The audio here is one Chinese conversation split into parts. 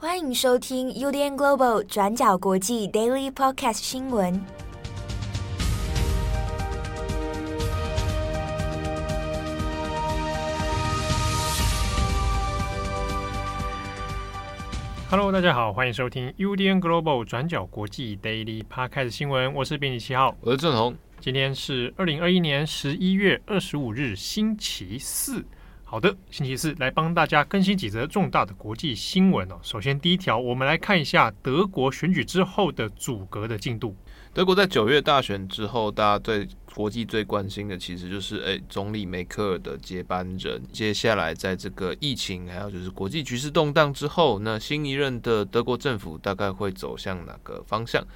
欢迎收听 UDN Global 转角国际 Daily Podcast 新闻。Hello，大家好，欢迎收听 UDN Global 转角国际 Daily Podcast 新闻。我是编辑七号，我是郑红。今天是二零二一年十一月二十五日，星期四。好的，星期四来帮大家更新几则重大的国际新闻哦。首先，第一条，我们来看一下德国选举之后的组阁的进度。德国在九月大选之后，大家对国际最关心的其实就是，诶，总理梅克尔的接班人。接下来，在这个疫情还有就是国际局势动荡之后，那新一任的德国政府大概会走向哪个方向？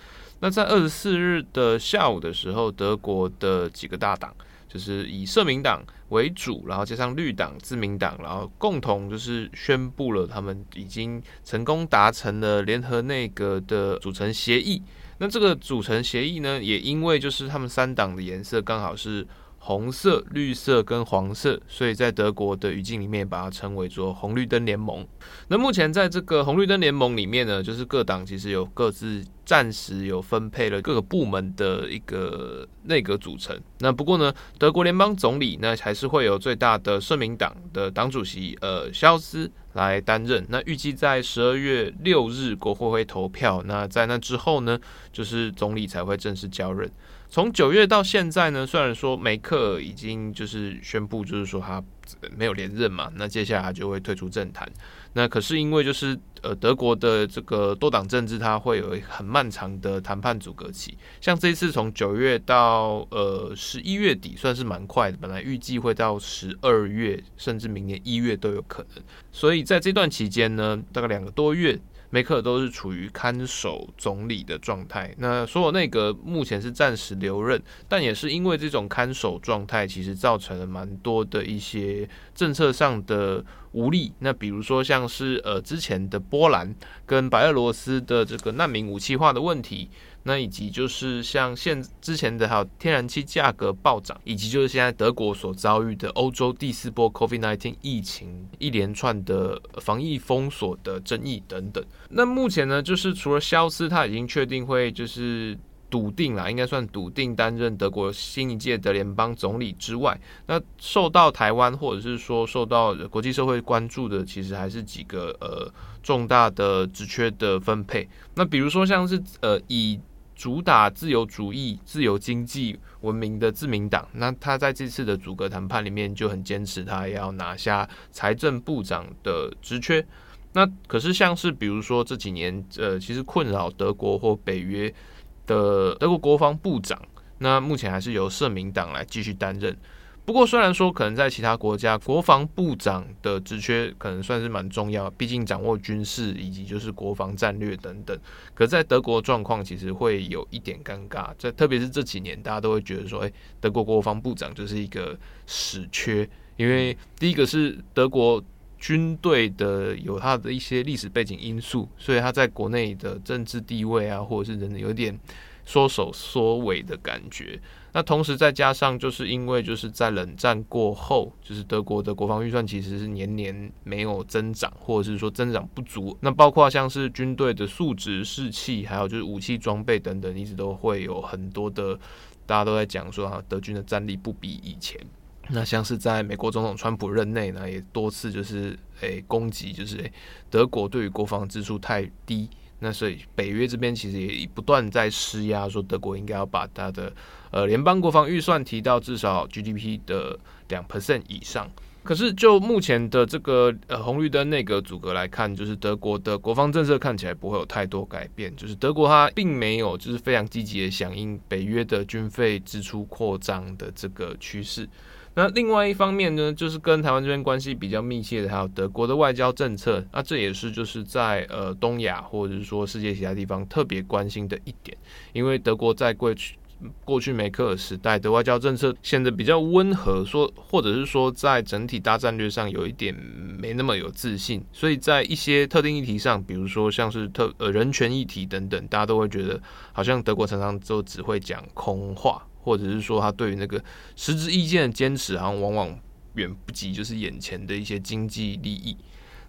那在二十四日的下午的时候，德国的几个大党。就是以社民党为主，然后加上绿党、自民党，然后共同就是宣布了他们已经成功达成了联合内阁的组成协议。那这个组成协议呢，也因为就是他们三党的颜色刚好是。红色、绿色跟黄色，所以在德国的语境里面，把它称为做“红绿灯联盟”。那目前在这个红绿灯联盟里面呢，就是各党其实有各自暂时有分配了各个部门的一个内阁组成。那不过呢，德国联邦总理那还是会有最大的社民党的党主席呃肖斯来担任。那预计在十二月六日国会会投票。那在那之后呢，就是总理才会正式交任。从九月到现在呢，虽然说梅克已经就是宣布，就是说他没有连任嘛，那接下来他就会退出政坛。那可是因为就是呃德国的这个多党政治，它会有很漫长的谈判阻隔期。像这次从九月到呃十一月底，算是蛮快的。本来预计会到十二月，甚至明年一月都有可能。所以在这段期间呢，大概两个多月。梅克尔都是处于看守总理的状态，那所有内阁目前是暂时留任，但也是因为这种看守状态，其实造成了蛮多的一些政策上的无力。那比如说像是呃之前的波兰跟白俄罗斯的这个难民武器化的问题。那以及就是像现之前的还有天然气价格暴涨，以及就是现在德国所遭遇的欧洲第四波 COVID-19 疫情一连串的防疫封锁的争议等等。那目前呢，就是除了肖斯他已经确定会就是笃定了，应该算笃定担任德国新一届的联邦总理之外，那受到台湾或者是说受到国际社会关注的，其实还是几个呃重大的职缺的分配。那比如说像是呃以主打自由主义、自由经济闻名的自民党，那他在这次的组阁谈判里面就很坚持，他要拿下财政部长的职缺。那可是像是比如说这几年，呃，其实困扰德国或北约的德国国防部长，那目前还是由社民党来继续担任。不过，虽然说可能在其他国家，国防部长的职缺可能算是蛮重要，毕竟掌握军事以及就是国防战略等等。可在德国状况其实会有一点尴尬，在特别是这几年，大家都会觉得说，诶，德国国防部长就是一个死缺，因为第一个是德国军队的有它的一些历史背景因素，所以他在国内的政治地位啊，或者是人有点缩手缩尾的感觉。那同时再加上，就是因为就是在冷战过后，就是德国的国防预算其实是年年没有增长，或者是说增长不足。那包括像是军队的素质、士气，还有就是武器装备等等，一直都会有很多的，大家都在讲说啊，德军的战力不比以前。那像是在美国总统川普任内呢，也多次就是诶、攻击，就是诶、德国对于国防支出太低。那所以北约这边其实也不断在施压，说德国应该要把它的呃联邦国防预算提到至少 GDP 的两 percent 以上。可是就目前的这个呃红绿灯内阁组阁来看，就是德国的国防政策看起来不会有太多改变，就是德国它并没有就是非常积极的响应北约的军费支出扩张的这个趋势。那另外一方面呢，就是跟台湾这边关系比较密切的，还有德国的外交政策。那这也是就是在呃东亚或者是说世界其他地方特别关心的一点，因为德国在过去过去梅克尔时代的外交政策显得比较温和，说或者是说在整体大战略上有一点没那么有自信，所以在一些特定议题上，比如说像是特呃人权议题等等，大家都会觉得好像德国常常就只会讲空话。或者是说他对于那个实质意见的坚持，好像往往远不及就是眼前的一些经济利益。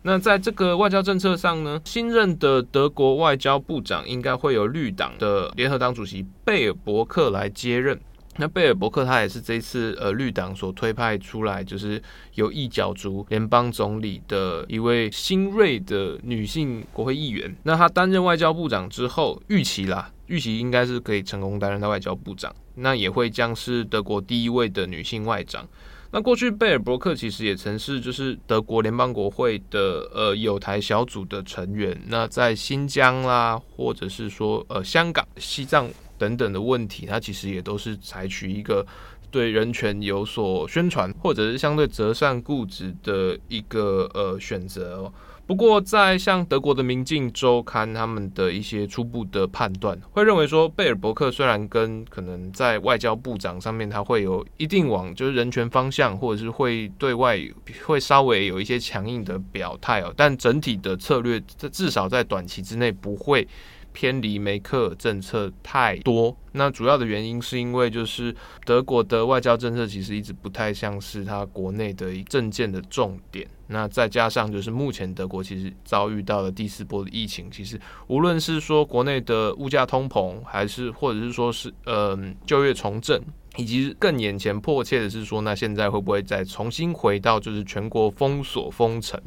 那在这个外交政策上呢，新任的德国外交部长应该会由绿党的联合党主席贝尔伯克来接任。那贝尔伯克他也是这次呃绿党所推派出来，就是有意角逐联邦总理的一位新锐的女性国会议员。那他担任外交部长之后，预期啦，预期应该是可以成功担任到外交部长。那也会将是德国第一位的女性外长。那过去贝尔伯克其实也曾是就是德国联邦国会的呃友台小组的成员。那在新疆啦，或者是说呃香港、西藏。等等的问题，他其实也都是采取一个对人权有所宣传，或者是相对择善固执的一个呃选择哦。不过，在像德国的《明镜周刊》他们的一些初步的判断，会认为说，贝尔伯克虽然跟可能在外交部长上面他会有一定往就是人权方向，或者是会对外会稍微有一些强硬的表态哦，但整体的策略，至少在短期之内不会。偏离梅克尔政策太多，那主要的原因是因为就是德国的外交政策其实一直不太像是他国内的政见的重点，那再加上就是目前德国其实遭遇到了第四波的疫情，其实无论是说国内的物价通膨，还是或者是说是呃就业重振，以及更眼前迫切的是说，那现在会不会再重新回到就是全国封锁封城，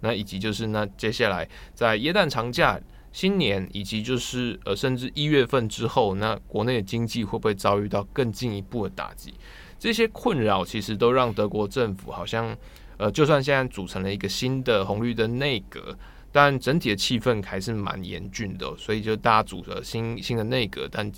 那以及就是那接下来在耶诞长假。新年以及就是呃，甚至一月份之后，那国内的经济会不会遭遇到更进一步的打击？这些困扰其实都让德国政府好像呃，就算现在组成了一个新的红绿灯内阁，但整体的气氛还是蛮严峻的。所以就大家组了新新的内阁，但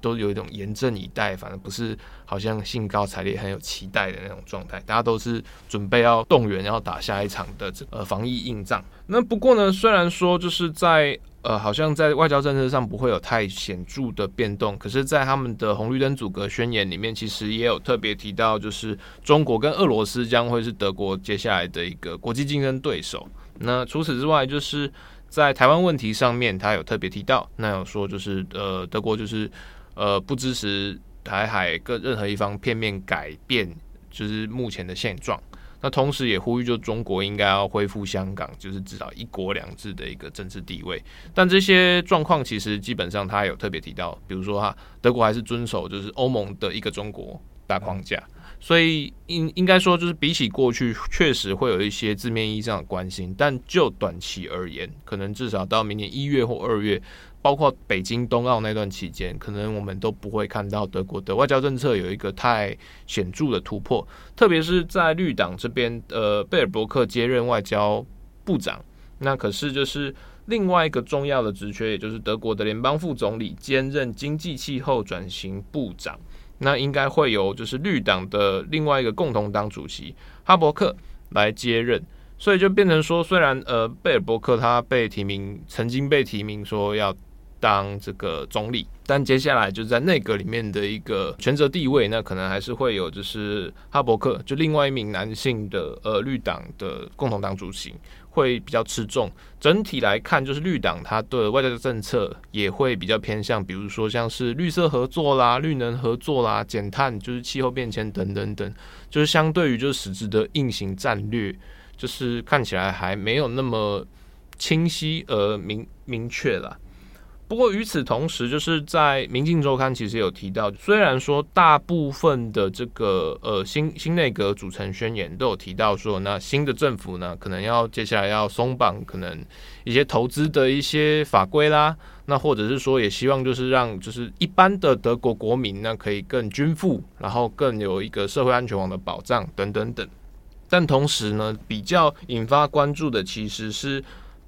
都有一种严阵以待，反而不是好像兴高采烈、很有期待的那种状态。大家都是准备要动员，要打下一场的这呃防疫硬仗。那不过呢，虽然说就是在呃，好像在外交政策上不会有太显著的变动，可是，在他们的红绿灯组阁宣言里面，其实也有特别提到，就是中国跟俄罗斯将会是德国接下来的一个国际竞争对手。那除此之外，就是在台湾问题上面，他有特别提到，那有说就是呃，德国就是呃不支持台海各任何一方片面改变，就是目前的现状。那同时也呼吁，就中国应该要恢复香港，就是至少一国两制的一个政治地位。但这些状况其实基本上他有特别提到，比如说哈，德国还是遵守就是欧盟的一个中国大框架。所以应应该说，就是比起过去，确实会有一些字面意义上的关心。但就短期而言，可能至少到明年一月或二月。包括北京冬奥那段期间，可能我们都不会看到德国的外交政策有一个太显著的突破，特别是在绿党这边，呃，贝尔伯克接任外交部长，那可是就是另外一个重要的职缺，也就是德国的联邦副总理兼任经济气候转型部长，那应该会由就是绿党的另外一个共同党主席哈伯克来接任。所以就变成说，虽然呃贝尔伯克他被提名，曾经被提名说要。当这个总理，但接下来就是在内阁里面的一个权责地位，那可能还是会有，就是哈伯克，就另外一名男性的呃绿党的共同党主席会比较吃重。整体来看，就是绿党它的外交政策也会比较偏向，比如说像是绿色合作啦、绿能合作啦、减碳，就是气候变迁等等等，就是相对于就是实质的硬性战略，就是看起来还没有那么清晰而明明确了。不过与此同时，就是在《明镜周刊》其实有提到，虽然说大部分的这个呃新新内阁组成宣言都有提到说，那新的政府呢，可能要接下来要松绑可能一些投资的一些法规啦，那或者是说也希望就是让就是一般的德国国民呢可以更均富，然后更有一个社会安全网的保障等等等。但同时呢，比较引发关注的其实是。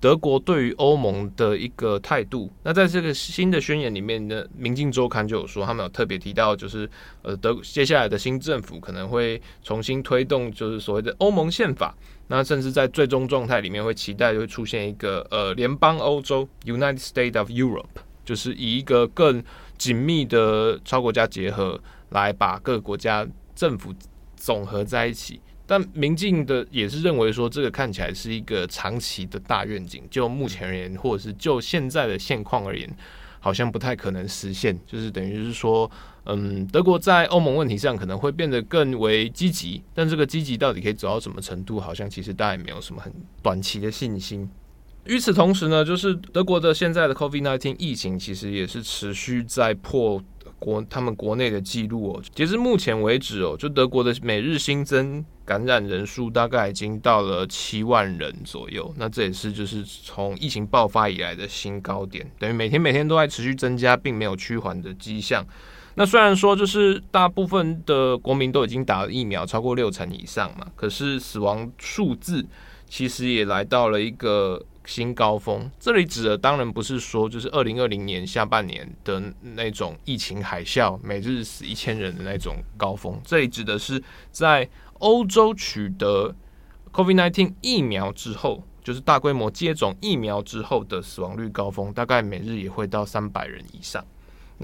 德国对于欧盟的一个态度，那在这个新的宣言里面呢，《明镜周刊》就有说，他们有特别提到，就是呃德接下来的新政府可能会重新推动，就是所谓的欧盟宪法，那甚至在最终状态里面会期待会出现一个呃联邦欧洲 （United State of Europe），就是以一个更紧密的超国家结合来把各个国家政府总合在一起。但民进的也是认为说，这个看起来是一个长期的大愿景。就目前而言，或者是就现在的现况而言，好像不太可能实现，就是等于是说，嗯，德国在欧盟问题上可能会变得更为积极，但这个积极到底可以走到什么程度，好像其实大家也没有什么很短期的信心。与此同时呢，就是德国的现在的 COVID-19 疫情其实也是持续在破国他们国内的记录哦。截至目前为止哦，就德国的每日新增感染人数大概已经到了七万人左右，那这也是就是从疫情爆发以来的新高点，等于每天每天都在持续增加，并没有趋缓的迹象。那虽然说就是大部分的国民都已经打了疫苗，超过六成以上嘛，可是死亡数字其实也来到了一个新高峰。这里指的当然不是说就是二零二零年下半年的那种疫情海啸，每日死一千人的那种高峰，这里指的是在欧洲取得 COVID-19 疫苗之后，就是大规模接种疫苗之后的死亡率高峰，大概每日也会到三百人以上。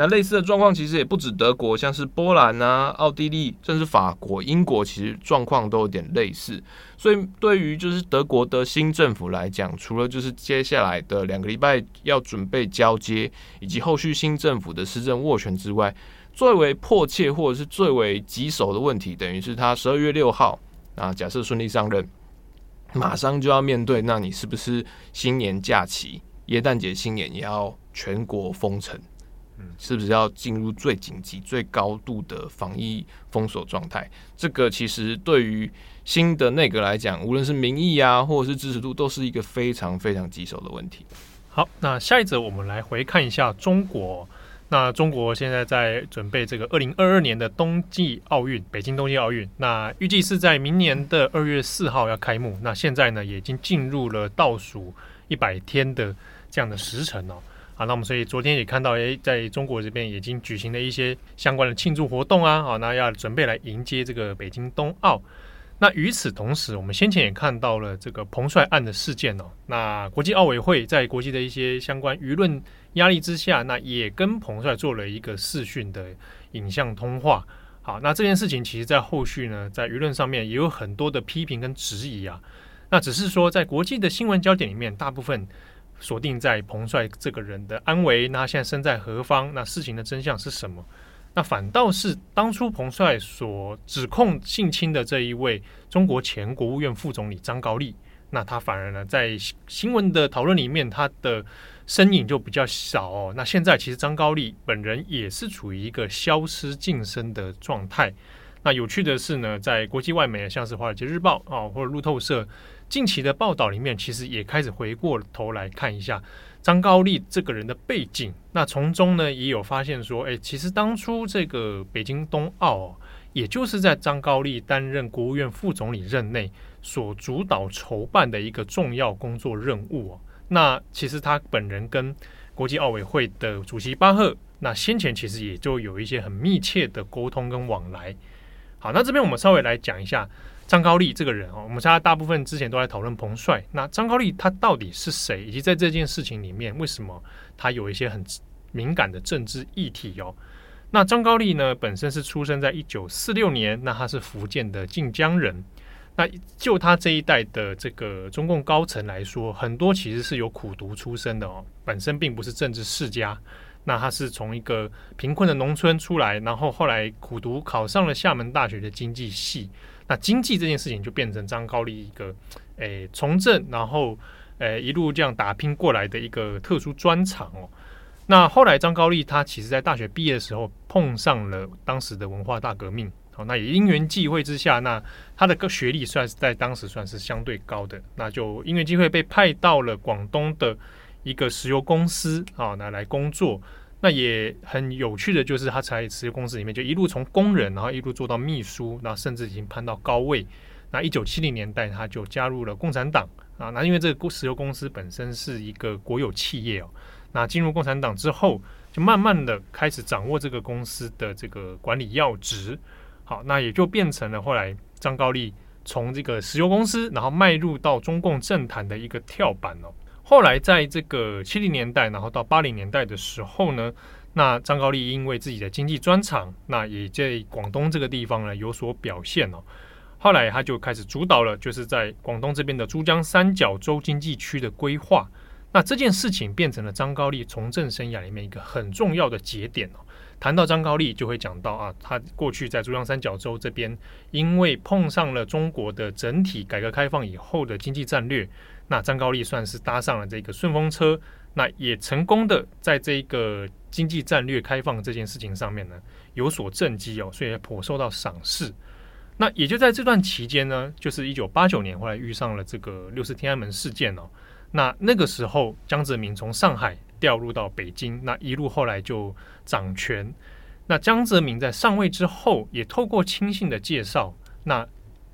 那类似的状况其实也不止德国，像是波兰啊、奥地利，甚至法国、英国，其实状况都有点类似。所以对于就是德国的新政府来讲，除了就是接下来的两个礼拜要准备交接，以及后续新政府的施政握权之外，最为迫切或者是最为棘手的问题，等于是他十二月六号啊，假设顺利上任，马上就要面对，那你是不是新年假期、耶诞节、新年也要全国封城？是不是要进入最紧急、最高度的防疫封锁状态？这个其实对于新的内阁来讲，无论是民意啊，或者是支持度，都是一个非常非常棘手的问题。好，那下一则我们来回看一下中国。那中国现在在准备这个二零二二年的冬季奥运，北京冬季奥运。那预计是在明年的二月四号要开幕。那现在呢，也已经进入了倒数一百天的这样的时辰哦。好，那我们所以昨天也看到，诶，在中国这边已经举行了一些相关的庆祝活动啊，好，那要准备来迎接这个北京冬奥。那与此同时，我们先前也看到了这个彭帅案的事件哦。那国际奥委会在国际的一些相关舆论压力之下，那也跟彭帅做了一个视讯的影像通话。好，那这件事情其实在后续呢，在舆论上面也有很多的批评跟质疑啊。那只是说，在国际的新闻焦点里面，大部分。锁定在彭帅这个人的安危，那他现在身在何方？那事情的真相是什么？那反倒是当初彭帅所指控性侵的这一位中国前国务院副总理张高丽，那他反而呢，在新闻的讨论里面，他的身影就比较少哦。那现在其实张高丽本人也是处于一个消失晋升的状态。那有趣的是呢，在国际外媒，像是《华尔街日报》啊，或者路透社。近期的报道里面，其实也开始回过头来看一下张高丽这个人的背景。那从中呢，也有发现说，哎，其实当初这个北京冬奥，也就是在张高丽担任国务院副总理任内所主导筹办的一个重要工作任务。那其实他本人跟国际奥委会的主席巴赫，那先前其实也就有一些很密切的沟通跟往来。好，那这边我们稍微来讲一下。张高丽这个人哦，我们大家大部分之前都在讨论彭帅。那张高丽他到底是谁？以及在这件事情里面，为什么他有一些很敏感的政治议题哦？那张高丽呢，本身是出生在一九四六年，那他是福建的晋江人。那就他这一代的这个中共高层来说，很多其实是有苦读出身的哦，本身并不是政治世家。那他是从一个贫困的农村出来，然后后来苦读考上了厦门大学的经济系。那经济这件事情就变成张高丽一个，诶，从政然后，诶，一路这样打拼过来的一个特殊专长哦。那后来张高丽他其实在大学毕业的时候碰上了当时的文化大革命，好，那也因缘际会之下，那他的个学历算是在当时算是相对高的，那就因缘际会被派到了广东的一个石油公司啊，那来工作。那也很有趣的就是，他在石油公司里面就一路从工人，然后一路做到秘书，那甚至已经攀到高位。那一九七零年代，他就加入了共产党啊。那因为这个石油公司本身是一个国有企业哦，那进入共产党之后，就慢慢的开始掌握这个公司的这个管理要职。好，那也就变成了后来张高丽从这个石油公司，然后迈入到中共政坛的一个跳板哦。后来在这个七零年代，然后到八零年代的时候呢，那张高丽因为自己的经济专长，那也在广东这个地方呢有所表现哦。后来他就开始主导了，就是在广东这边的珠江三角洲经济区的规划。那这件事情变成了张高丽从政生涯里面一个很重要的节点哦。谈到张高丽，就会讲到啊，他过去在珠江三角洲这边，因为碰上了中国的整体改革开放以后的经济战略，那张高丽算是搭上了这个顺风车，那也成功的在这个经济战略开放这件事情上面呢有所政绩哦，所以颇受到赏识。那也就在这段期间呢，就是一九八九年，后来遇上了这个六四天安门事件哦，那那个时候江泽民从上海。调入到北京，那一路后来就掌权。那江泽民在上位之后，也透过亲信的介绍，那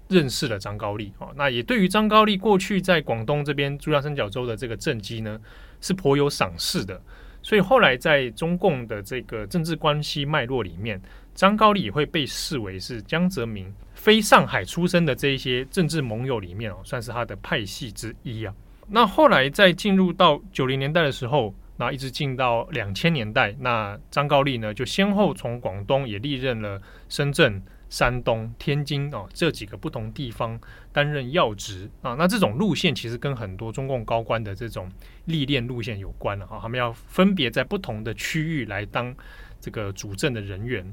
认识了张高丽啊。那也对于张高丽过去在广东这边珠江三角洲的这个政绩呢，是颇有赏识的。所以后来在中共的这个政治关系脉络里面，张高丽也会被视为是江泽民非上海出身的这一些政治盟友里面哦，算是他的派系之一啊。那后来在进入到九零年代的时候。那一直进到两千年代，那张高丽呢，就先后从广东也历任了深圳、山东、天津哦这几个不同地方担任要职啊。那这种路线其实跟很多中共高官的这种历练路线有关了啊。他们要分别在不同的区域来当这个主政的人员。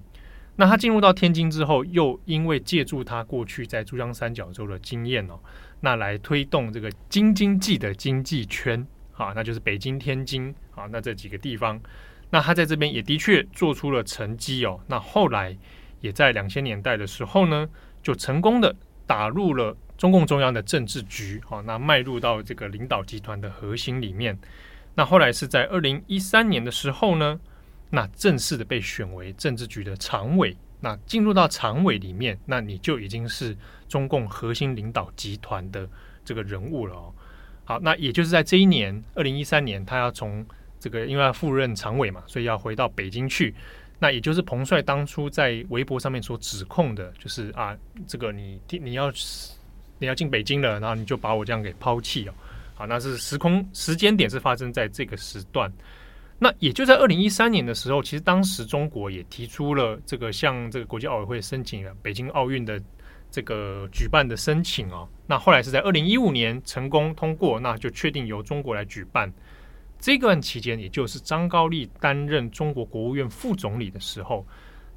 那他进入到天津之后，又因为借助他过去在珠江三角洲的经验哦，那来推动这个京津冀的经济圈。啊，那就是北京、天津啊，那这几个地方，那他在这边也的确做出了成绩哦。那后来也在两千年代的时候呢，就成功的打入了中共中央的政治局，好，那迈入到这个领导集团的核心里面。那后来是在二零一三年的时候呢，那正式的被选为政治局的常委。那进入到常委里面，那你就已经是中共核心领导集团的这个人物了哦。好，那也就是在这一年，二零一三年，他要从这个，因为要赴任常委嘛，所以要回到北京去。那也就是彭帅当初在微博上面所指控的，就是啊，这个你你要你要进北京了，然后你就把我这样给抛弃了。好，那是时空时间点是发生在这个时段。那也就在二零一三年的时候，其实当时中国也提出了这个向这个国际奥委会申请了北京奥运的。这个举办的申请哦，那后来是在二零一五年成功通过，那就确定由中国来举办。这段期间，也就是张高丽担任中国国务院副总理的时候，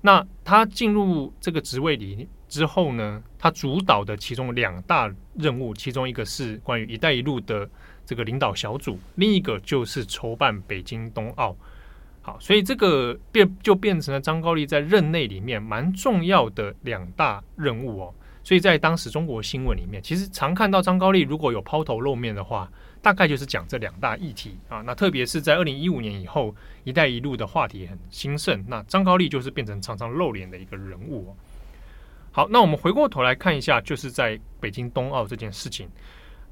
那他进入这个职位里之后呢，他主导的其中两大任务，其中一个是关于“一带一路”的这个领导小组，另一个就是筹办北京冬奥。好，所以这个变就变成了张高丽在任内里面蛮重要的两大任务哦。所以在当时中国新闻里面，其实常看到张高丽如果有抛头露面的话，大概就是讲这两大议题啊。那特别是在二零一五年以后，“一带一路”的话题很兴盛，那张高丽就是变成常常露脸的一个人物。好，那我们回过头来看一下，就是在北京冬奥这件事情，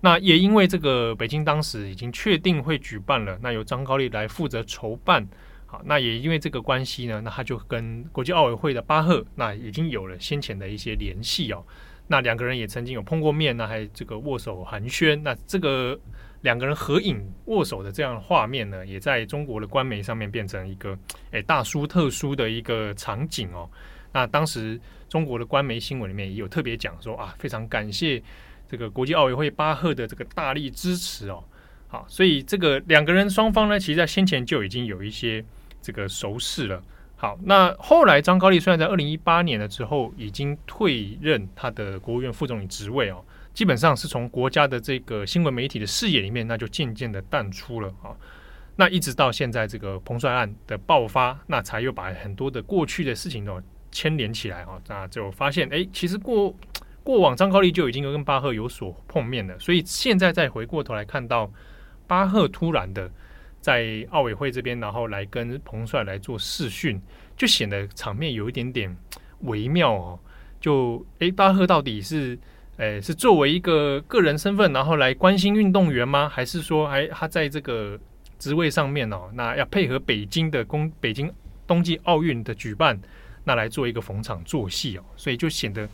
那也因为这个北京当时已经确定会举办了，那由张高丽来负责筹办。好，那也因为这个关系呢，那他就跟国际奥委会的巴赫那已经有了先前的一些联系哦。那两个人也曾经有碰过面，那还这个握手寒暄。那这个两个人合影握手的这样的画面呢，也在中国的官媒上面变成一个诶大书特书的一个场景哦。那当时中国的官媒新闻里面也有特别讲说啊，非常感谢这个国际奥委会巴赫的这个大力支持哦。好，所以这个两个人双方呢，其实在先前就已经有一些。这个熟识了。好，那后来张高丽虽然在二零一八年的时候已经退任他的国务院副总理职位哦，基本上是从国家的这个新闻媒体的视野里面，那就渐渐的淡出了啊。那一直到现在这个彭帅案的爆发，那才又把很多的过去的事情哦牵连起来啊。那就发现，哎，其实过过往张高丽就已经跟巴赫有所碰面了，所以现在再回过头来看到巴赫突然的。在奥委会这边，然后来跟彭帅来做试训，就显得场面有一点点微妙哦。就诶，巴赫到底是诶是作为一个个人身份，然后来关心运动员吗？还是说，哎，他在这个职位上面哦，那要配合北京的公北京冬季奥运的举办，那来做一个逢场作戏哦，所以就显得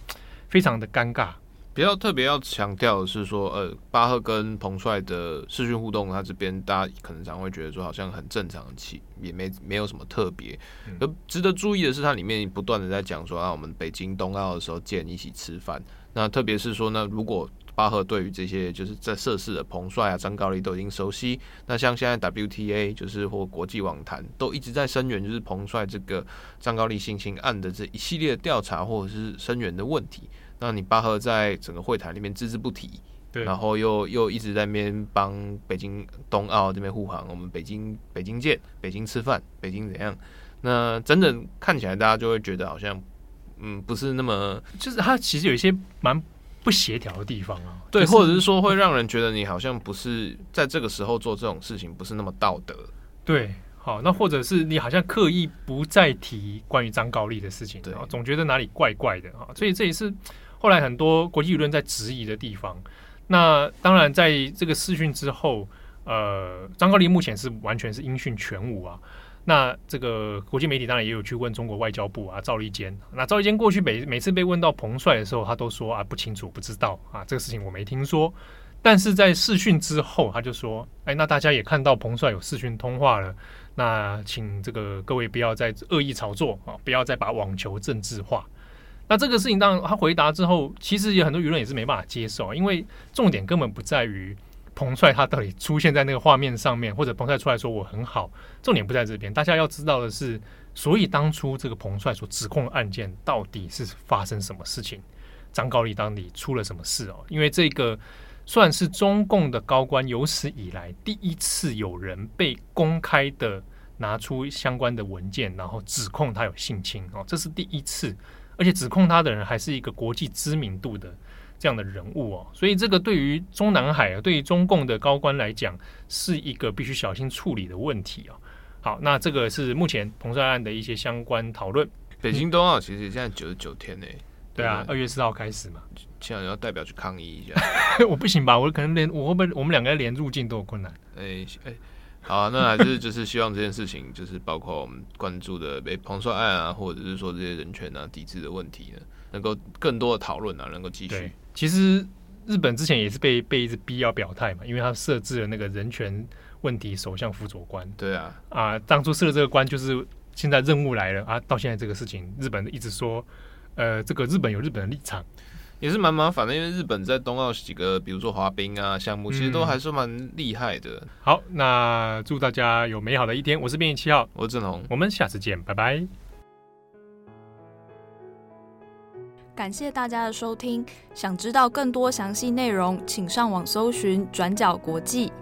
非常的尴尬。比较特别要强调的是说，呃，巴赫跟彭帅的视讯互动，他这边大家可能常会觉得说好像很正常其，也没没有什么特别。而值得注意的是，它里面不断的在讲说啊，我们北京冬奥的时候见，一起吃饭。那特别是说呢，如果巴赫对于这些就是在涉事的彭帅啊、张高丽都已经熟悉。那像现在 WTA 就是或国际网坛都一直在声援，就是彭帅这个张高丽性侵案的这一系列的调查或者是声援的问题。那你巴赫在整个会谈里面只字不提，对，然后又又一直在那边帮北京冬奥这边护航，我们北京北京见，北京吃饭，北京怎样？那真的看起来大家就会觉得好像。嗯，不是那么，就是他其实有一些蛮不协调的地方啊，对，就是、或者是说会让人觉得你好像不是在这个时候做这种事情，不是那么道德。对，好，那或者是你好像刻意不再提关于张高丽的事情，对，总觉得哪里怪怪的啊，所以这也是后来很多国际舆论在质疑的地方。那当然，在这个视讯之后，呃，张高丽目前是完全是音讯全无啊。那这个国际媒体当然也有去问中国外交部啊，赵立坚。那赵立坚过去每每次被问到彭帅的时候，他都说啊不清楚，不知道啊，这个事情我没听说。但是在视讯之后，他就说，哎，那大家也看到彭帅有视讯通话了，那请这个各位不要再恶意炒作啊，不要再把网球政治化。那这个事情当然他回答之后，其实有很多舆论也是没办法接受，因为重点根本不在于。彭帅他到底出现在那个画面上面，或者彭帅出来说我很好，重点不在这边。大家要知道的是，所以当初这个彭帅所指控的案件到底是发生什么事情？张高丽到底出了什么事哦？因为这个算是中共的高官有史以来第一次有人被公开的拿出相关的文件，然后指控他有性侵哦，这是第一次，而且指控他的人还是一个国际知名度的。这样的人物哦，所以这个对于中南海啊，对于中共的高官来讲，是一个必须小心处理的问题哦。好，那这个是目前彭帅案的一些相关讨论。北京冬奥其实现在九十九天呢，对啊，二月四号开始嘛，现在要代表去抗议一下。我不行吧？我可能连我会不会我们两个连入境都有困难？哎哎，好啊，那还是就是希望这件事情，就是包括我们关注的被彭帅案啊，或者是说这些人权啊、抵制的问题呢，能够更多的讨论啊，能够继续。其实日本之前也是被被一直逼要表态嘛，因为他设置了那个人权问题首相辅佐官。对啊，啊，当初设了这个官，就是现在任务来了啊，到现在这个事情，日本一直说，呃，这个日本有日本的立场，也是蛮麻烦的，因为日本在冬奥几个，比如说滑冰啊项目，其实都还是蛮厉害的。嗯。好，那祝大家有美好的一天，我是编辑七号，我是郑红，我们下次见，拜拜。感谢大家的收听，想知道更多详细内容，请上网搜寻转角国际。